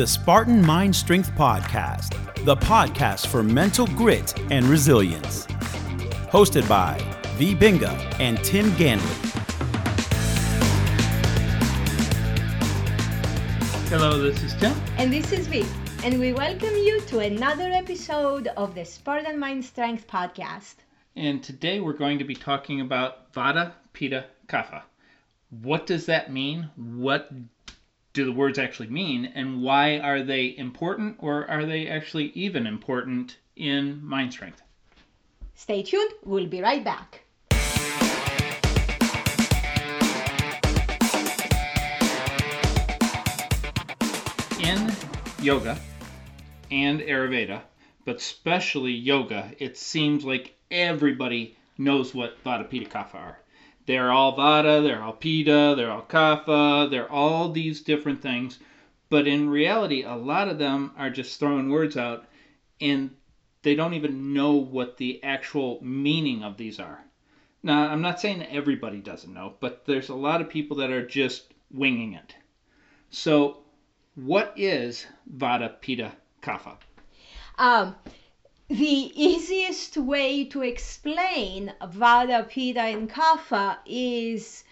the Spartan Mind Strength Podcast, the podcast for mental grit and resilience. Hosted by V. Binga and Tim Ganley. Hello, this is Tim. And this is V. and we welcome you to another episode of the Spartan Mind Strength Podcast. And today we're going to be talking about Vata, Pitta, Kapha. What does that mean? What do the words actually mean? And why are they important or are they actually even important in mind strength? Stay tuned, we'll be right back. In yoga and Ayurveda, but especially yoga, it seems like everybody knows what Vata, Pitta, Kapha are. They're all Vata, they're all Pitta, they're all Kapha, they're all these different things. But in reality, a lot of them are just throwing words out and they don't even know what the actual meaning of these are. Now, I'm not saying everybody doesn't know, but there's a lot of people that are just winging it. So, what is Vata, Pitta, Kapha? Um, the easiest way to explain Vata, Pitta, and Kapha is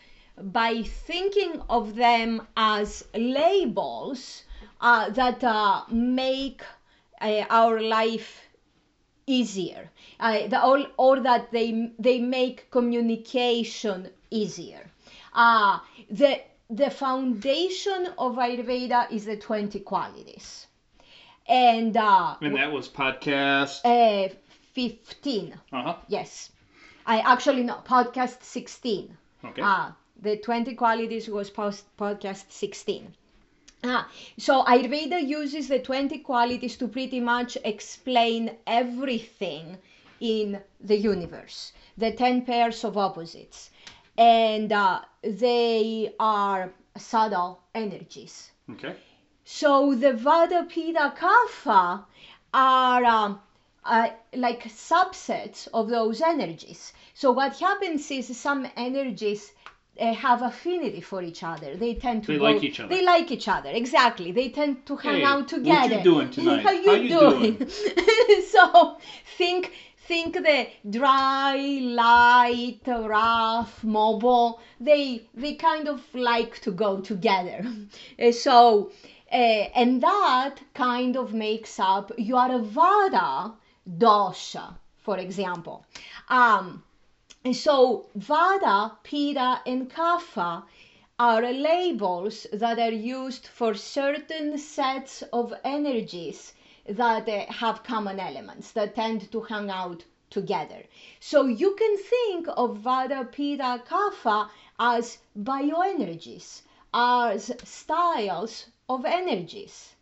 by thinking of them as labels uh, that uh, make uh, our life easier, uh, the, or, or, that they they make communication easier. Uh, the the foundation of Ayurveda is the 20 qualities. And uh, and that was podcast uh, 15. Uh-huh. Yes. I actually no, podcast 16. Okay. Uh, the 20 qualities was post podcast 16. Ah, so Ayurveda uses the 20 qualities to pretty much explain everything in the universe, the 10 pairs of opposites. And uh, they are subtle energies. Okay. So the Vata, Pitta, Kapha are um, uh, like subsets of those energies. So what happens is some energies uh, have affinity for each other. They tend to They go, like each other. They like each other exactly. They tend to hang Hey, out together. what you doing tonight? How you How you doing? so think think the dry, light, rough, mobile. They they kind of like to go together. So uh, and that kind of makes up your Vata dosha, for example. Um, and so Vata, Pitta, and Kapha are labels that are used for certain sets of energies that uh, have common elements that tend to hang out together. So you can think of Vata, Pitta, Kapha as bioenergies, as styles of energies.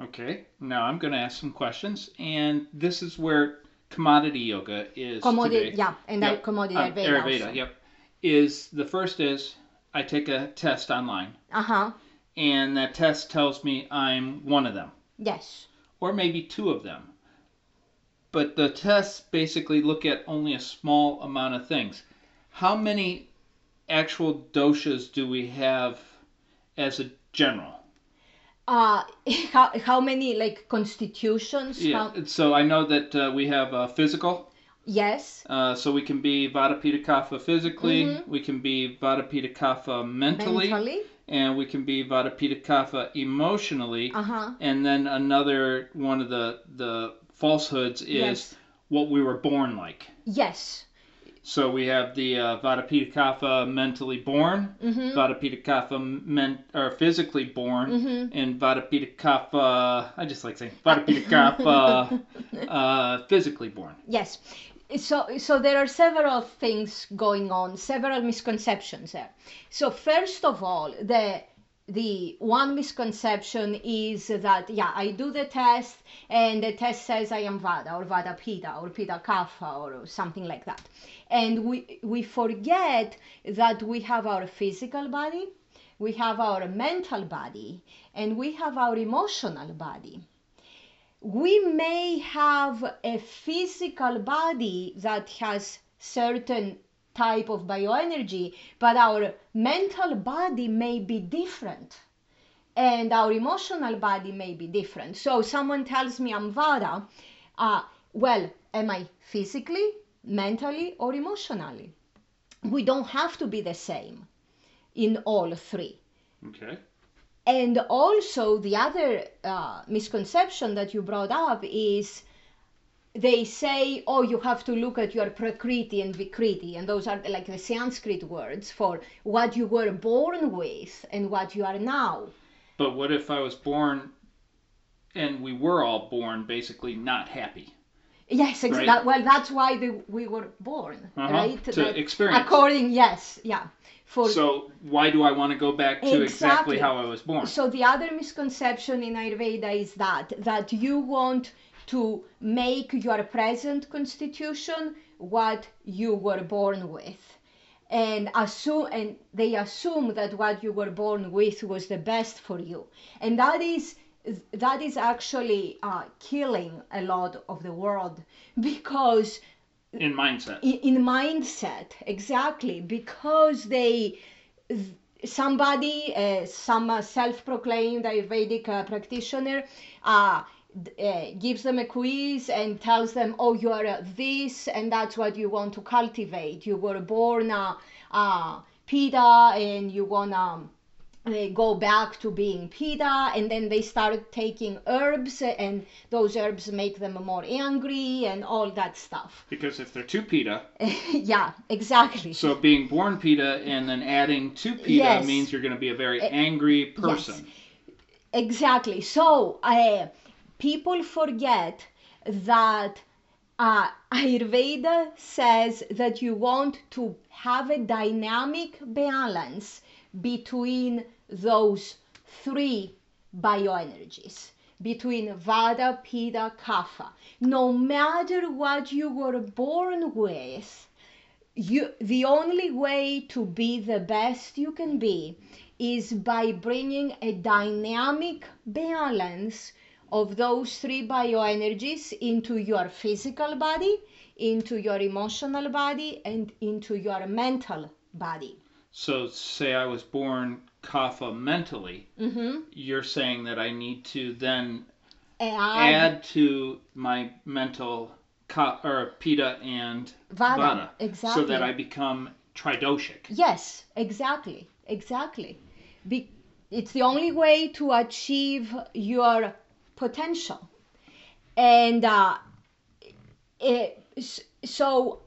Okay. Now I'm going to ask some questions, and this is where commodity yoga is Commodity, today. yeah, and Yep. Commodity Uh, Ayurveda. Ayurveda, yep. Is the first is I take a test online, Uh huh. and that test tells me I'm one of them, Yes. or maybe two of them. But the tests basically look at only a small amount of things. How many actual doshas do we have as a general? Uh, how, how many like constitutions? Yeah. How, So I know that uh, we have uh, physical. yes. Uh, so we can be Vata Kapha physically, Mhm. we can be Vata Pitta Kapha mentally, Mentally. and we can be Vata Pitta Kapha emotionally. Uh huh. And then another one of the the falsehoods is Yes. what we were born like. Yes. So we have the uh, Vata Pitta Kapha mentally born, Mm-hmm. Vata Pitta Kapha men- or physically born, Mhm. and Vata Pitta Kapha. I just like saying Vata Pitta Kapha uh, physically born. Yes. So, so there are several things going on, several misconceptions there. So first of all, the the one misconception is that yeah, I do the test and the test says I am Vata or Vata Pitta or Pitta Kapha or something like that, and we we forget that we have our physical body, we have our mental body, and we have our emotional body. We may have a physical body that has certain type of bioenergy, but our mental body may be different. and our emotional body may be different. So someone tells me I'm Vata, uh, well, am I physically, mentally, or emotionally? We don't have to be the same in all three. Okay. And also, the other uh, misconception that you brought up is they say, oh, you have to look at your prakriti and vikriti, and those are like the Sanskrit words for what you were born with and what you are now. But what if I was born and we were all born basically not happy? Yes, exactly. Right. Well, that's why the, we were born, Uh-huh, right? to That- experience. According, yes, yeah. For So why do I want to go back to exactly, Exactly. how I was born? So the other misconception in Ayurveda is that that you want to make your present constitution what you were born with. And assume and they assume that what you were born with was the best for you. And that is that is actually uh, killing a lot of the world because In mindset. in, in mindset exactly because they somebody uh, some self-proclaimed ayurvedic uh, practitioner uh, uh, gives them a quiz and tells them oh you are uh, this and that's what you want to cultivate you were born uh, uh, pitta and you want to they go back to being pitta and then they start taking herbs and those herbs make them more angry and all that stuff Because if they're too pitta, yeah exactly so being born pitta and then adding to pitta Yes. means you're going to be a very angry person. Yes. exactly so uh, people forget that uh, ayurveda says that you want to have a dynamic balance between those three bioenergies between vata pitta kapha. No matter what you were born with you the only way to be the best you can be is by bringing a dynamic balance of those three bioenergies into your physical body into your emotional body and into your mental body So say I was born kapha mentally, mm-hmm. you're saying that I need to then add, add to my mental ka- or pitta and Vata, exactly, so that I become tridoshic. Yes, exactly, exactly. Be- it's the only way to achieve your potential. And uh, it, so,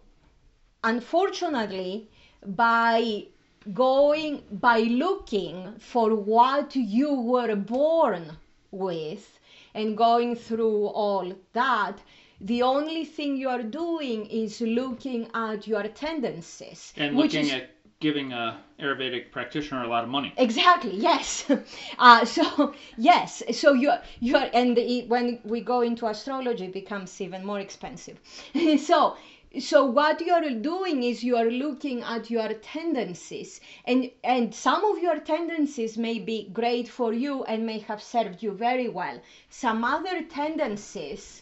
unfortunately, by going, by looking for what you were born with and going through all that, the only thing you are doing is looking at your tendencies. And which looking is- at giving a Ayurvedic practitioner a lot of money. Exactly. Yes. Uh, so yes. So you you are, and when we go into astrology, it becomes even more expensive. so so what you are doing is you are looking at your tendencies, and and some of your tendencies may be great for you and may have served you very well. Some other tendencies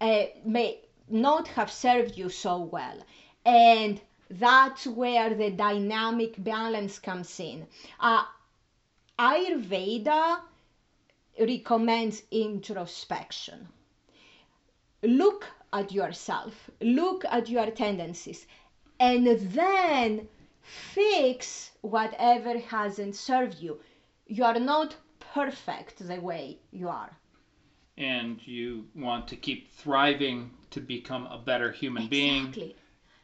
uh, may not have served you so well. And that's where the dynamic balance comes in. Uh, Ayurveda recommends introspection. Look at yourself, look at your tendencies, and then fix whatever hasn't served you. You are not perfect the way you are. And you want to keep thriving to become a better human being, Exactly.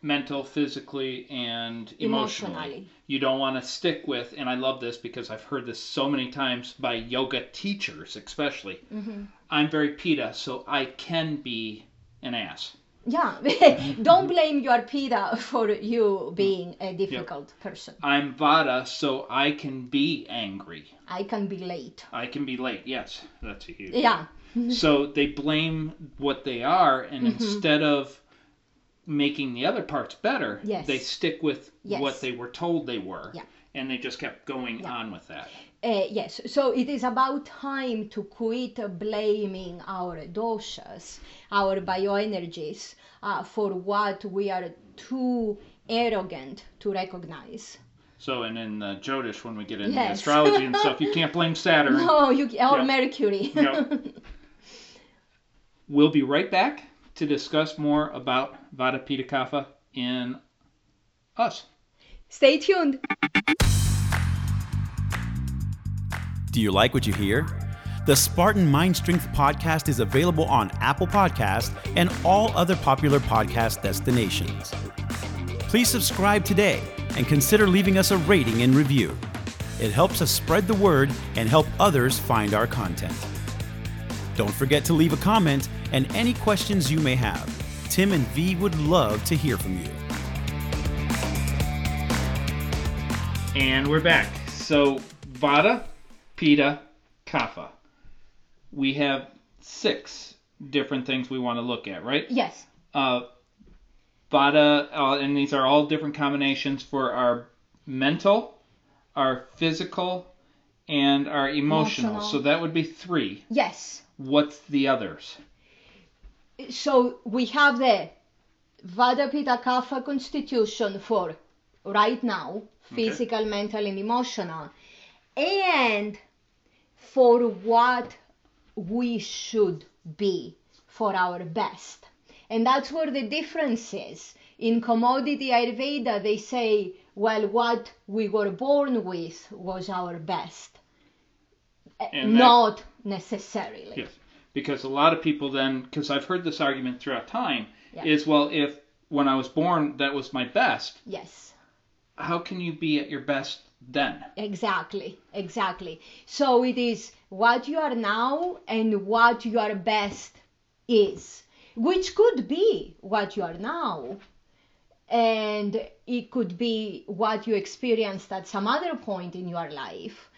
Mental, physically, and emotionally. Emotionally. You don't want to stick with, and I love this because I've heard this so many times by yoga teachers, especially. Mm-hmm. I'm very pitta, so I can be an ass. Yeah, don't blame your pitta for you being a difficult person. I'm vata, so I can be angry. I can be late. I can be late. Yes, that's a huge. Yeah, So they blame what they are, and Mm-hmm. instead of making the other parts better, Yes. they stick with Yes. what they were told they were. Yeah. And they just kept going Yeah. on with that. Uh, yes, so it is about time to quit blaming our doshas, our bioenergies, uh, for what we are too arrogant to recognize. So, and in uh, Jyotish, when we get into Yes. astrology and stuff, you can't blame Saturn. No, you or Yeah. Mercury. Yep. We'll be right back to discuss more about Vata Pitta Kapha in us. Stay tuned. Do you like what you hear? The Spartan Mind Strength podcast is available on Apple Podcast and all other popular podcast destinations. Please subscribe today and consider leaving us a rating and review. It helps us spread the word and help others find our content. Don't forget to leave a comment and any questions you may have. Tim and V would love to hear from you. And we're back. So, Vata, Pitta, Kapha. We have six different things we want to look at, right? Yes. Uh, Vata, uh, and these are all different combinations for our mental, our physical, and our emotional. Emotional. So that would be three. Yes. What's the others? So we have the Vata Kapha constitution for right now, physical, mental, and emotional, and for what we should be for our best. And that's where the difference is. In commodity Ayurveda, they say, well, what we were born with was our best. And that- Not necessarily. Yes. Because a lot of people then, because I've heard this argument throughout time, Yeah. is well, if when I was born that was my best, Yes. how can you be at your best then? Exactly, exactly. So it is what you are now and what your best is, which could be what you are now, and it could be what you experienced at some other point in your life.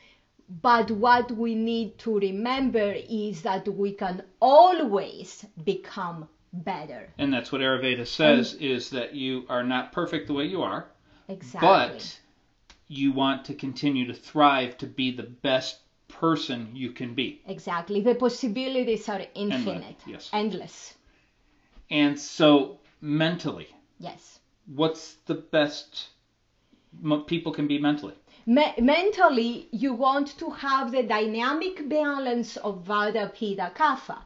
But what we need to remember is that we can always become better. And that's what Ayurveda says is that you are not perfect the way you are, Exactly. but you want to continue to thrive to be the best person you can be. exactly. The possibilities are infinite, yes. endless. And so mentally, Yes. what's the best people can be mentally? Me- mentally, you want to have the dynamic balance of Vata, Pitta, Kapha.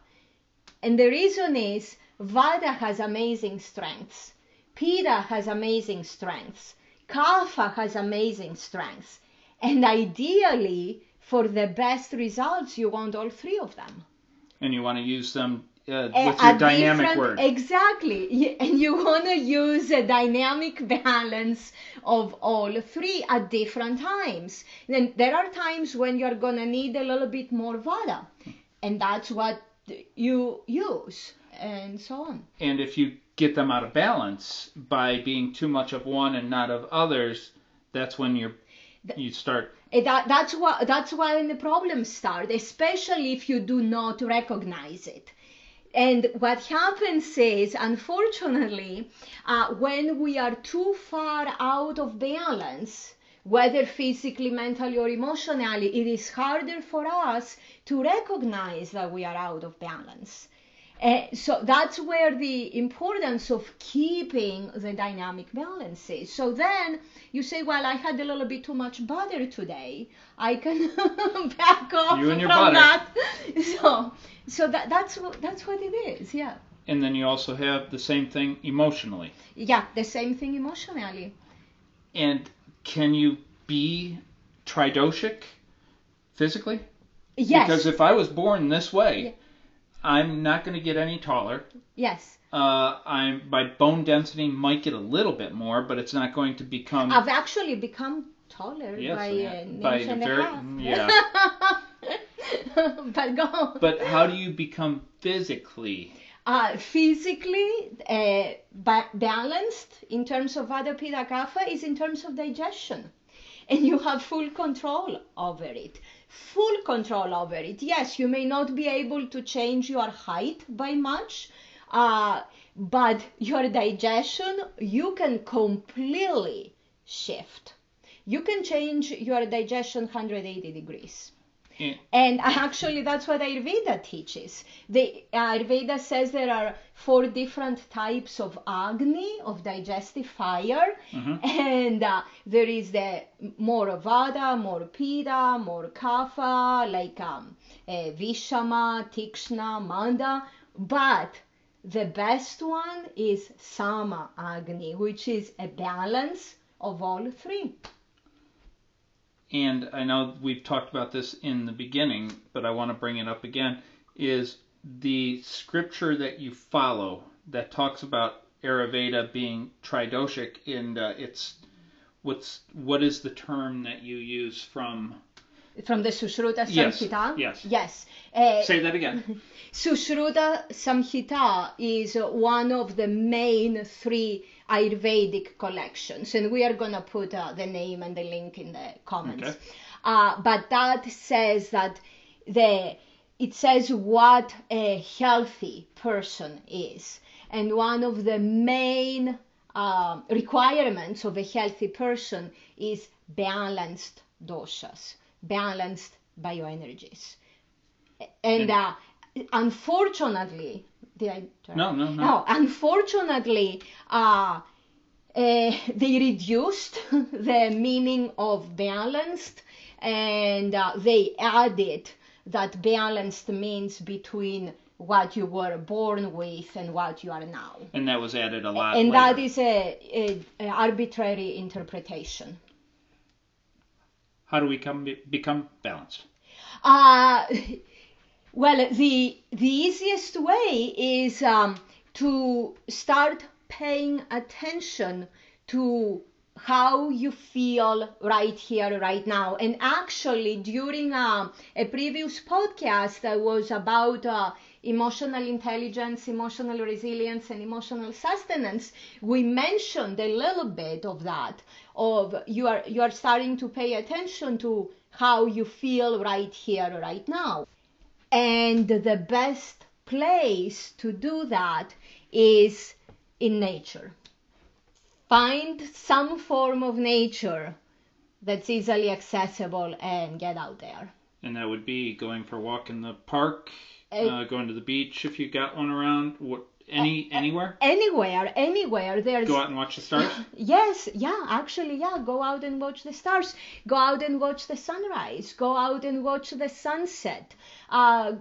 And the reason is Vata has amazing strengths, Pitta has amazing strengths, Kapha has amazing strengths. And ideally, for the best results, you want all three of them. And you want to use them uh, A- with your a dynamic different- word. Exactly. And you want to use a dynamic balance of all three at different times. Then there are times when you're going to need a little bit more Vata. And that's what you use, and so on. And if you get them out of balance by being too much of one and not of others, that's when you're you start That, that's why that's when the problems start, especially if you do not recognize it. And what happens is, unfortunately, uh, when we are too far out of balance, whether physically, mentally, or emotionally, it is harder for us to recognize that we are out of balance. Uh, so that's where the importance of keeping the dynamic balance is. So then you say, well, I had a little bit too much butter today. I can back off You and your from butter. that. So, so that, that's what that's what it is. Yeah, and then you also have the same thing emotionally. yeah. The same thing emotionally. And can you be tridoshic physically? Yes. Because if I was born this way, Yeah. I'm not going to get any taller. yes. Uh, I'm my bone density might get a little bit more, but it's not going to become. I've actually become taller Yes, by yeah, an by inch and very- a half. yeah. but go. But how do you become physically? uh, physically uh, ba- balanced in terms of Vata Pitta Kapha is in terms of digestion. And you have full control over it. Full control over it. Yes, you may not be able to change your height by much, uh, but your digestion, you can completely shift. You can change your digestion 180 degrees. Yeah. And actually, that's what Ayurveda teaches. The Ayurveda says there are four different types of agni, of digestive fire, and uh, there is the more vata, more pitta, more kapha, like um, uh, vishama, tikshna, manda. But the best one is sama agni, which is a balance of all three. And I know we've talked about this in the beginning, but I want to bring it up again, is the scripture that you follow that talks about Ayurveda being tridoshic, and uh, it's what's what is the term that you use from? From the Sushruta Yes, Samhita? yes. Yes. Uh, Say that again. Sushruta Samhita is one of the main three Ayurvedic collections, and we are going to put uh, the name and the link in the comments. Okay. Uh, but that says that the it says what a healthy person is, and one of the main uh, requirements of a healthy person is balanced doshas, balanced bioenergies and uh, unfortunately, did I? turn? No, no, no. No, unfortunately, uh, uh, they reduced the meaning of balanced, and uh, they added that balanced means between what you were born with and what you are now. And that was added a lot. and later. that is a, a, a arbitrary interpretation. How do we come become balanced? Uh, well, the the easiest way is um, to start paying attention to how you feel right here, right now. And actually, during uh, a previous podcast that was about uh, emotional intelligence, emotional resilience, and emotional sustenance, we mentioned a little bit of that. Of you are you are starting to pay attention to how you feel right here, right now. And the best place to do that is in nature. Find some form of nature that's easily accessible and get out there. And that would be going for a walk in the park, Uh, uh, going to the beach if you got one around. What any anywhere? Anywhere, anywhere, there's Go out and watch the stars. Yes, yeah, actually, yeah. Go out and watch the stars. Go out and watch the sunrise. Go out and watch the sunset. Uh,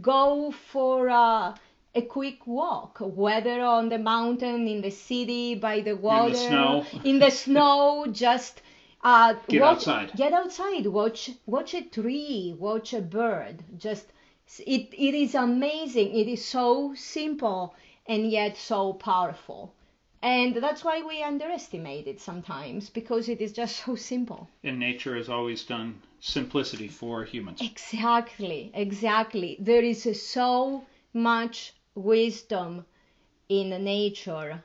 go for uh, a quick walk, whether on the mountain, in the city, by the water, in the snow. in the snow, just. Uh, Get watch, outside. Get outside. Watch watch a tree. Watch a bird. Just it it is amazing. It is so simple and yet so powerful. And that's why we underestimate it sometimes because it is just so simple. And nature has always done simplicity for humans. Exactly, exactly. There is so much wisdom in nature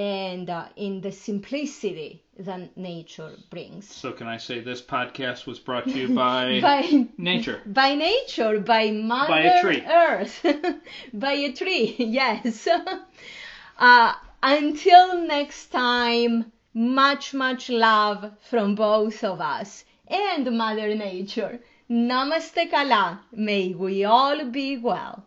and uh, in the simplicity that nature brings. So can I say this podcast was brought to you by, By nature? by nature, by Mother By a tree. Earth, by a tree, yes. uh, until next time, much, much love from both of us and Mother Nature. Namaste Kala. May we all be well.